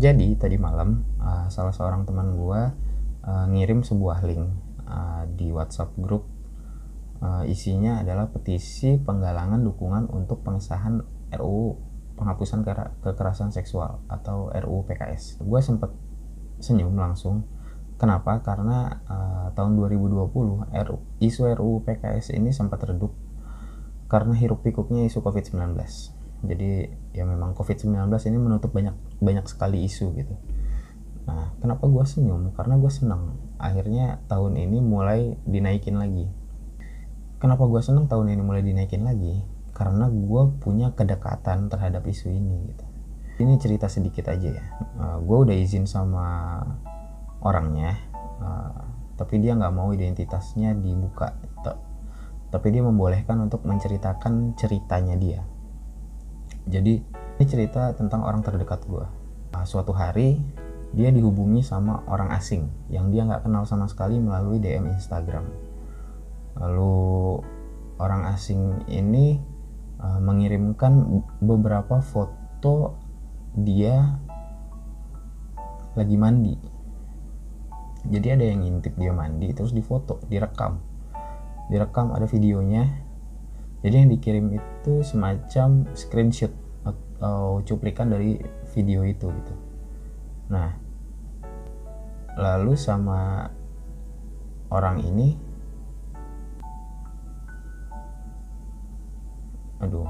Jadi tadi malam uh, salah seorang teman gue uh, ngirim sebuah link uh, di WhatsApp grup uh, isinya adalah petisi penggalangan dukungan untuk pengesahan RUU penghapusan kekerasan seksual atau RUU PKS. Gue sempet senyum langsung. Kenapa? Karena uh, tahun 2020 RU, isu RUU PKS ini sempat redup karena hiruk pikuknya isu COVID-19 jadi ya memang COVID-19 ini menutup banyak banyak sekali isu gitu. Nah kenapa gue senyum? Karena gue senang. Akhirnya tahun ini mulai dinaikin lagi. Kenapa gue senang tahun ini mulai dinaikin lagi? Karena gue punya kedekatan terhadap isu ini gitu. Ini cerita sedikit aja ya. Uh, eh, gue udah izin sama orangnya uh, tapi dia nggak mau identitasnya dibuka tapi dia membolehkan untuk menceritakan ceritanya dia jadi ini cerita tentang orang terdekat gue nah, suatu hari dia dihubungi sama orang asing yang dia nggak kenal sama sekali melalui DM Instagram. Lalu orang asing ini uh, mengirimkan beberapa foto dia lagi mandi. Jadi ada yang ngintip dia mandi terus difoto direkam. Direkam ada videonya. Jadi yang dikirim itu semacam screenshot atau cuplikan dari video itu gitu. Nah lalu sama orang ini aduh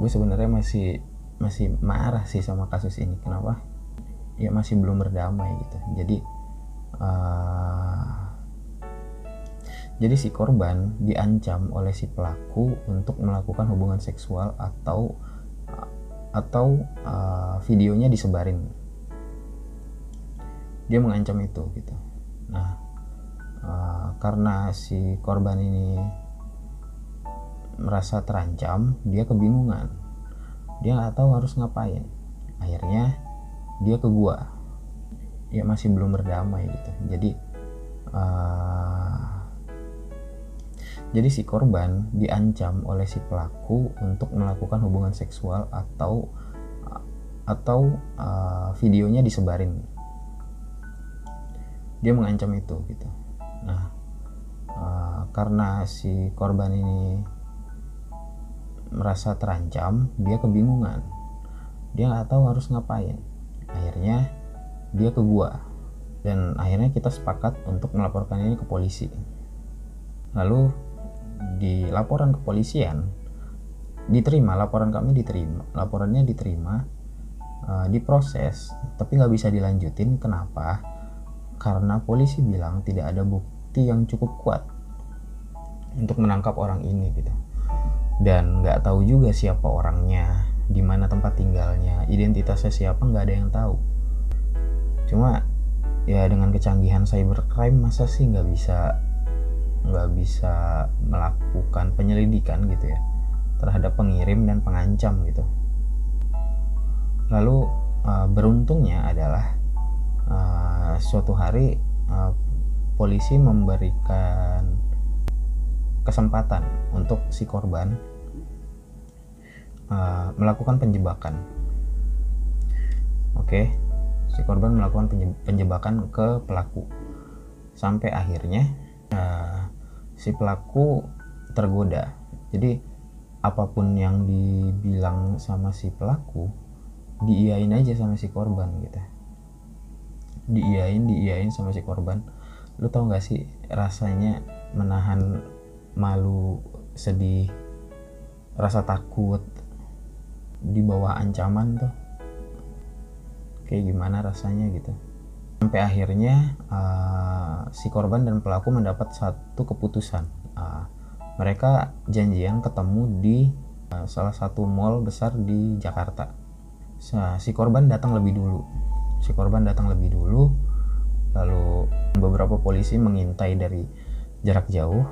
gue sebenarnya masih masih marah sih sama kasus ini. Kenapa? Ya masih belum berdamai gitu. Jadi uh, jadi si korban diancam oleh si pelaku untuk melakukan hubungan seksual atau atau uh, videonya disebarin. Dia mengancam itu gitu. Nah, uh, karena si korban ini merasa terancam, dia kebingungan. Dia nggak tahu harus ngapain. Akhirnya dia ke gua. Ya masih belum berdamai gitu. Jadi uh, jadi si korban diancam oleh si pelaku untuk melakukan hubungan seksual atau atau uh, videonya disebarin. Dia mengancam itu gitu. Nah, uh, karena si korban ini merasa terancam, dia kebingungan. Dia nggak tahu harus ngapain. Akhirnya dia ke gua dan akhirnya kita sepakat untuk melaporkan ini ke polisi. Lalu di laporan kepolisian diterima laporan kami diterima laporannya diterima uh, diproses tapi nggak bisa dilanjutin. Kenapa? Karena polisi bilang tidak ada bukti yang cukup kuat untuk menangkap orang ini gitu. Dan nggak tahu juga siapa orangnya di mana tempat tinggalnya identitasnya siapa nggak ada yang tahu. Cuma ya dengan kecanggihan cybercrime masa sih nggak bisa nggak bisa melakukan penyelidikan gitu ya terhadap pengirim dan pengancam gitu. Lalu uh, beruntungnya adalah uh, suatu hari uh, polisi memberikan kesempatan untuk si korban melakukan penjebakan. Oke si korban melakukan penjebakan ke pelaku. Sampai akhirnya si pelaku tergoda. Jadi apa pun yang dibilang sama si pelaku diiyain aja sama si korban gitu. Diiyain diiyain sama si korban. Lu tau gak sih rasanya menahan malu sedih rasa takut di bawah ancaman tuh? Kayak gimana rasanya gitu? Sampai akhirnya uh, si korban dan pelaku mendapat satu keputusan. Uh, mereka janjian ketemu di uh, salah satu mall besar di Jakarta. Nah, si korban datang lebih dulu. Si korban datang lebih dulu lalu beberapa polisi mengintai dari jarak jauh.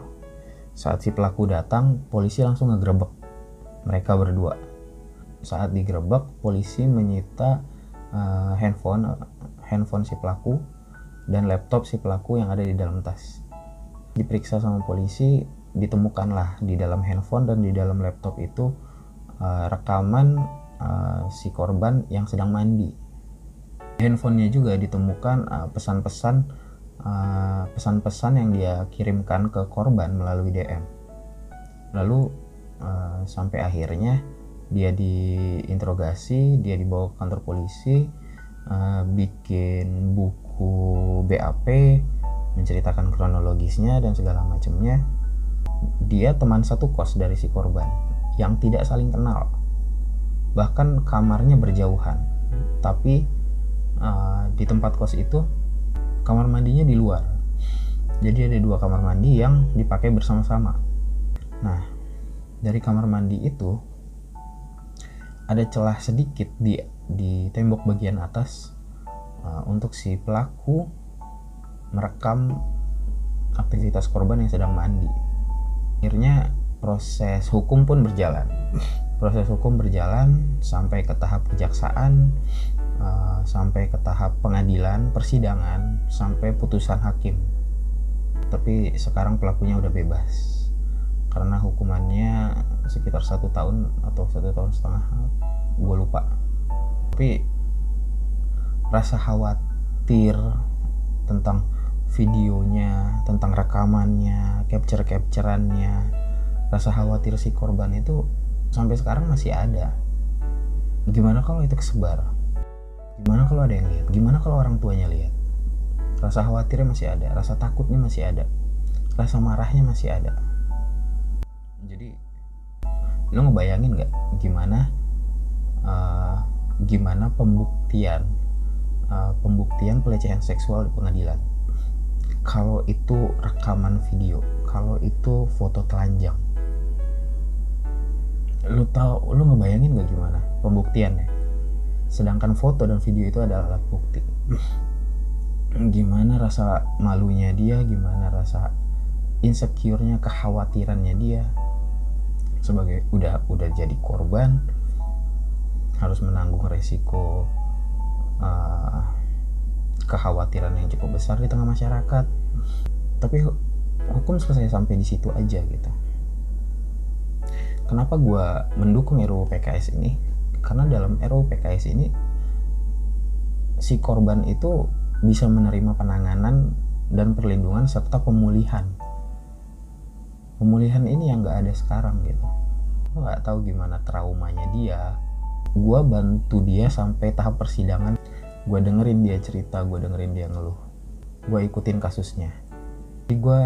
Saat si pelaku datang polisi langsung ngegerebek mereka berdua. Saat digerebek polisi menyita uh, handphone handphone si pelaku dan laptop si pelaku yang ada di dalam tas. Diperiksa sama polisi, ditemukanlah di dalam handphone dan di dalam laptop itu uh, rekaman uh, si korban yang sedang mandi. handphonenya juga ditemukan uh, pesan-pesan uh, pesan-pesan yang dia kirimkan ke korban melalui DM lalu uh, sampai akhirnya dia diinterogasi dia dibawa ke kantor polisi uh, bikin buku BAP menceritakan kronologisnya dan segala macamnya dia teman satu kos dari si korban yang tidak saling kenal. Bahkan kamarnya berjauhan. Tapi uh, di tempat kos itu kamar mandinya di luar. Jadi ada dua kamar mandi yang dipakai bersama-sama. Nah dari kamar mandi itu ada celah sedikit di di tembok bagian atas uh, untuk si pelaku merekam aktivitas korban yang sedang mandi. Akhirnya proses hukum pun berjalan. Proses hukum berjalan sampai ke tahap kejaksaan, uh, sampai ke tahap pengadilan, persidangan, sampai putusan hakim. Tapi sekarang pelakunya udah bebas karena hukumannya sekitar satu tahun atau satu tahun setengah, gue lupa. Tapi rasa khawatir tentang videonya, tentang rekamannya, capture-capturannya, rasa khawatir si korban itu sampai sekarang masih ada. Gimana kalau itu kesebar? Gimana kalau ada yang lihat? Gimana kalau orang tuanya lihat? Rasa khawatirnya masih ada, rasa takutnya masih ada, rasa marahnya masih ada. Jadi, lo ngebayangin nggak gimana uh, gimana pembuktian uh, pembuktian pelecehan seksual di pengadilan? Kalau itu rekaman video kalau itu foto telanjang. Lu tahu lu ngebayangin gak gimana pembuktiannya? Sedangkan foto dan video itu adalah alat bukti. Gimana rasa malunya dia gimana rasa insecure-nya kekhawatirannya dia? Sebagai udah udah jadi korban harus menanggung resiko uh, kekhawatiran yang cukup besar di tengah masyarakat. Tapi hukum selesai sampai di situ aja gitu. Kenapa gue mendukung RUU PKS ini? Karena dalam RUU PKS ini si korban itu bisa menerima penanganan dan perlindungan serta pemulihan. Pemulihan ini yang gak ada sekarang gitu. Gue nggak tahu gimana traumanya dia. Gue bantu dia sampai tahap persidangan gue dengerin dia cerita gue dengerin dia ngeluh. Gue ikutin kasusnya. Jadi gue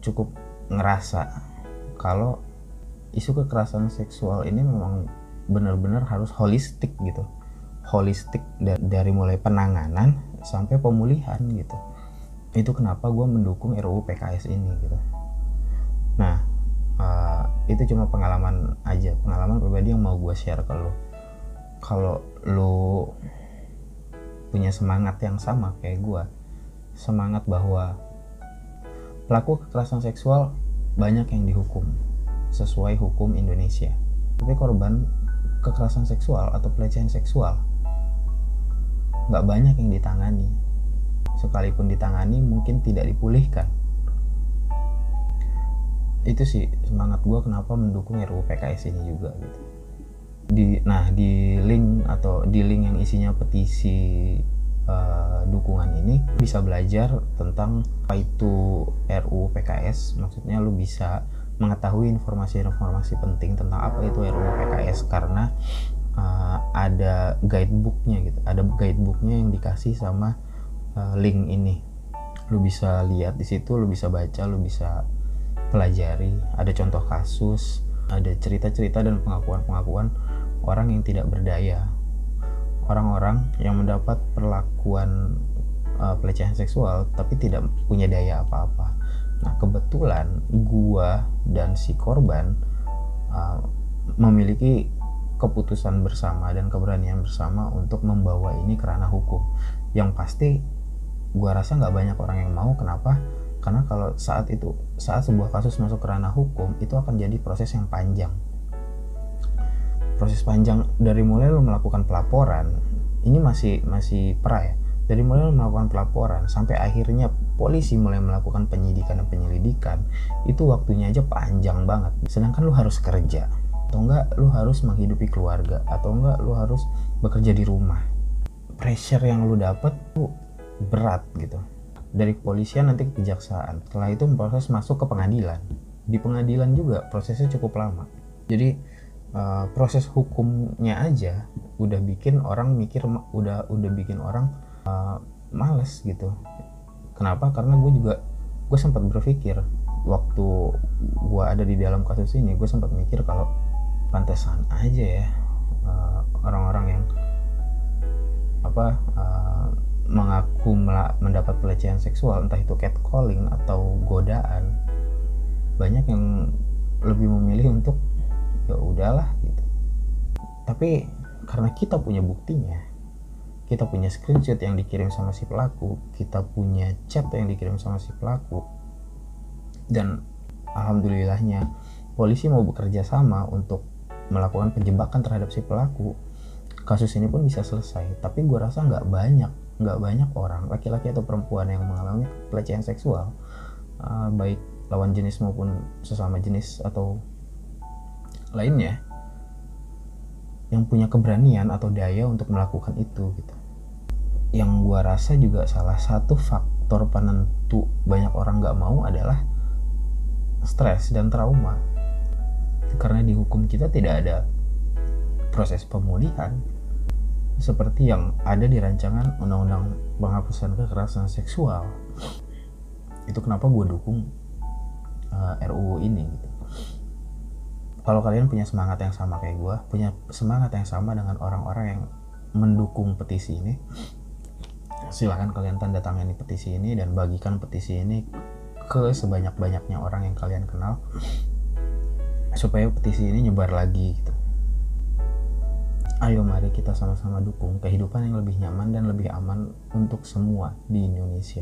cukup ngerasa kalau isu kekerasan seksual ini memang benar-benar harus holistik gitu. Holistik dari mulai penanganan sampai pemulihan gitu. Itu kenapa gue mendukung RUU PKS ini gitu. Nah uh, itu cuma pengalaman aja pengalaman pribadi yang mau gue share ke lo kalau lo punya semangat yang sama kayak gue semangat bahwa pelaku kekerasan seksual banyak yang dihukum sesuai hukum Indonesia. Tapi korban kekerasan seksual atau pelecehan seksual nggak banyak yang ditangani. Sekalipun ditangani mungkin tidak dipulihkan. Itu sih semangat gue kenapa mendukung RUU PKS ini juga gitu di nah di link atau di link yang isinya petisi uh, dukungan ini bisa belajar tentang apa itu RUU PKS maksudnya lu bisa mengetahui informasi-informasi penting tentang apa itu RUU PKS karena uh, ada guidebooknya gitu. Ada guidebooknya yang dikasih sama uh, link ini. Lu bisa lihat di situ lu bisa baca lu bisa pelajari. Ada contoh kasus ada cerita-cerita dan pengakuan-pengakuan orang yang tidak berdaya, orang-orang yang mendapat perlakuan uh, pelecehan seksual tapi tidak punya daya apa-apa. Nah, kebetulan gua dan si korban uh, memiliki keputusan bersama dan keberanian bersama untuk membawa ini ke ranah hukum. Yang pasti gua rasa nggak banyak orang yang mau. Kenapa? Karena kalau saat itu, saat sebuah kasus masuk ke ranah hukum, itu akan jadi proses yang panjang. Proses panjang dari mulai lo melakukan pelaporan ini masih masih pra ya. Dari mulai lo melakukan pelaporan sampai akhirnya polisi mulai melakukan penyidikan dan penyelidikan itu waktunya aja panjang banget. Sedangkan lo harus kerja atau enggak lo harus menghidupi keluarga atau enggak lo harus bekerja di rumah. Pressure yang lu dapet tuh berat gitu dari kepolisian nanti ke kejaksaan. Setelah itu proses masuk ke pengadilan. Di pengadilan juga prosesnya cukup lama. Jadi uh, proses hukumnya aja udah bikin orang mikir udah udah bikin orang uh, males gitu. Kenapa? Karena gue juga gue sempat berpikir waktu gue ada di dalam kasus ini gue sempat mikir kalau pantesan aja ya uh, orang-orang uh, yang apa uh, mengaku mendapat pelecehan seksual entah itu catcalling atau godaan banyak yang lebih memilih untuk ya udahlah gitu. Tapi karena kita punya buktinya kita punya screenshot yang dikirim sama si pelaku kita punya chat yang dikirim sama si pelaku dan alhamdulillahnya polisi mau bekerja sama untuk melakukan penjebakan terhadap si pelaku kasus ini pun bisa selesai. Tapi gue rasa nggak banyak nggak banyak orang. Laki-laki atau perempuan yang mengalami pelecehan seksual uh, baik lawan jenis maupun sesama jenis atau lainnya yang punya keberanian atau daya untuk melakukan itu gitu. Yang gua rasa juga salah satu faktor penentu banyak orang nggak mau adalah stres dan trauma. Karena di hukum kita tidak ada proses pemulihan seperti yang ada di rancangan undang-undang penghapusan kekerasan seksual. Itu kenapa gue dukung uh, eh, RUU ini gitu. Kalau kalian punya semangat yang sama kayak gue punya semangat yang sama dengan orang-orang yang mendukung petisi ini silahkan kalian tanda tangani petisi ini dan bagikan petisi ini ke sebanyak-banyaknya orang yang kalian kenal supaya petisi ini nyebar lagi gitu Ayo mari kita sama-sama dukung kehidupan yang lebih nyaman dan lebih aman untuk semua di Indonesia.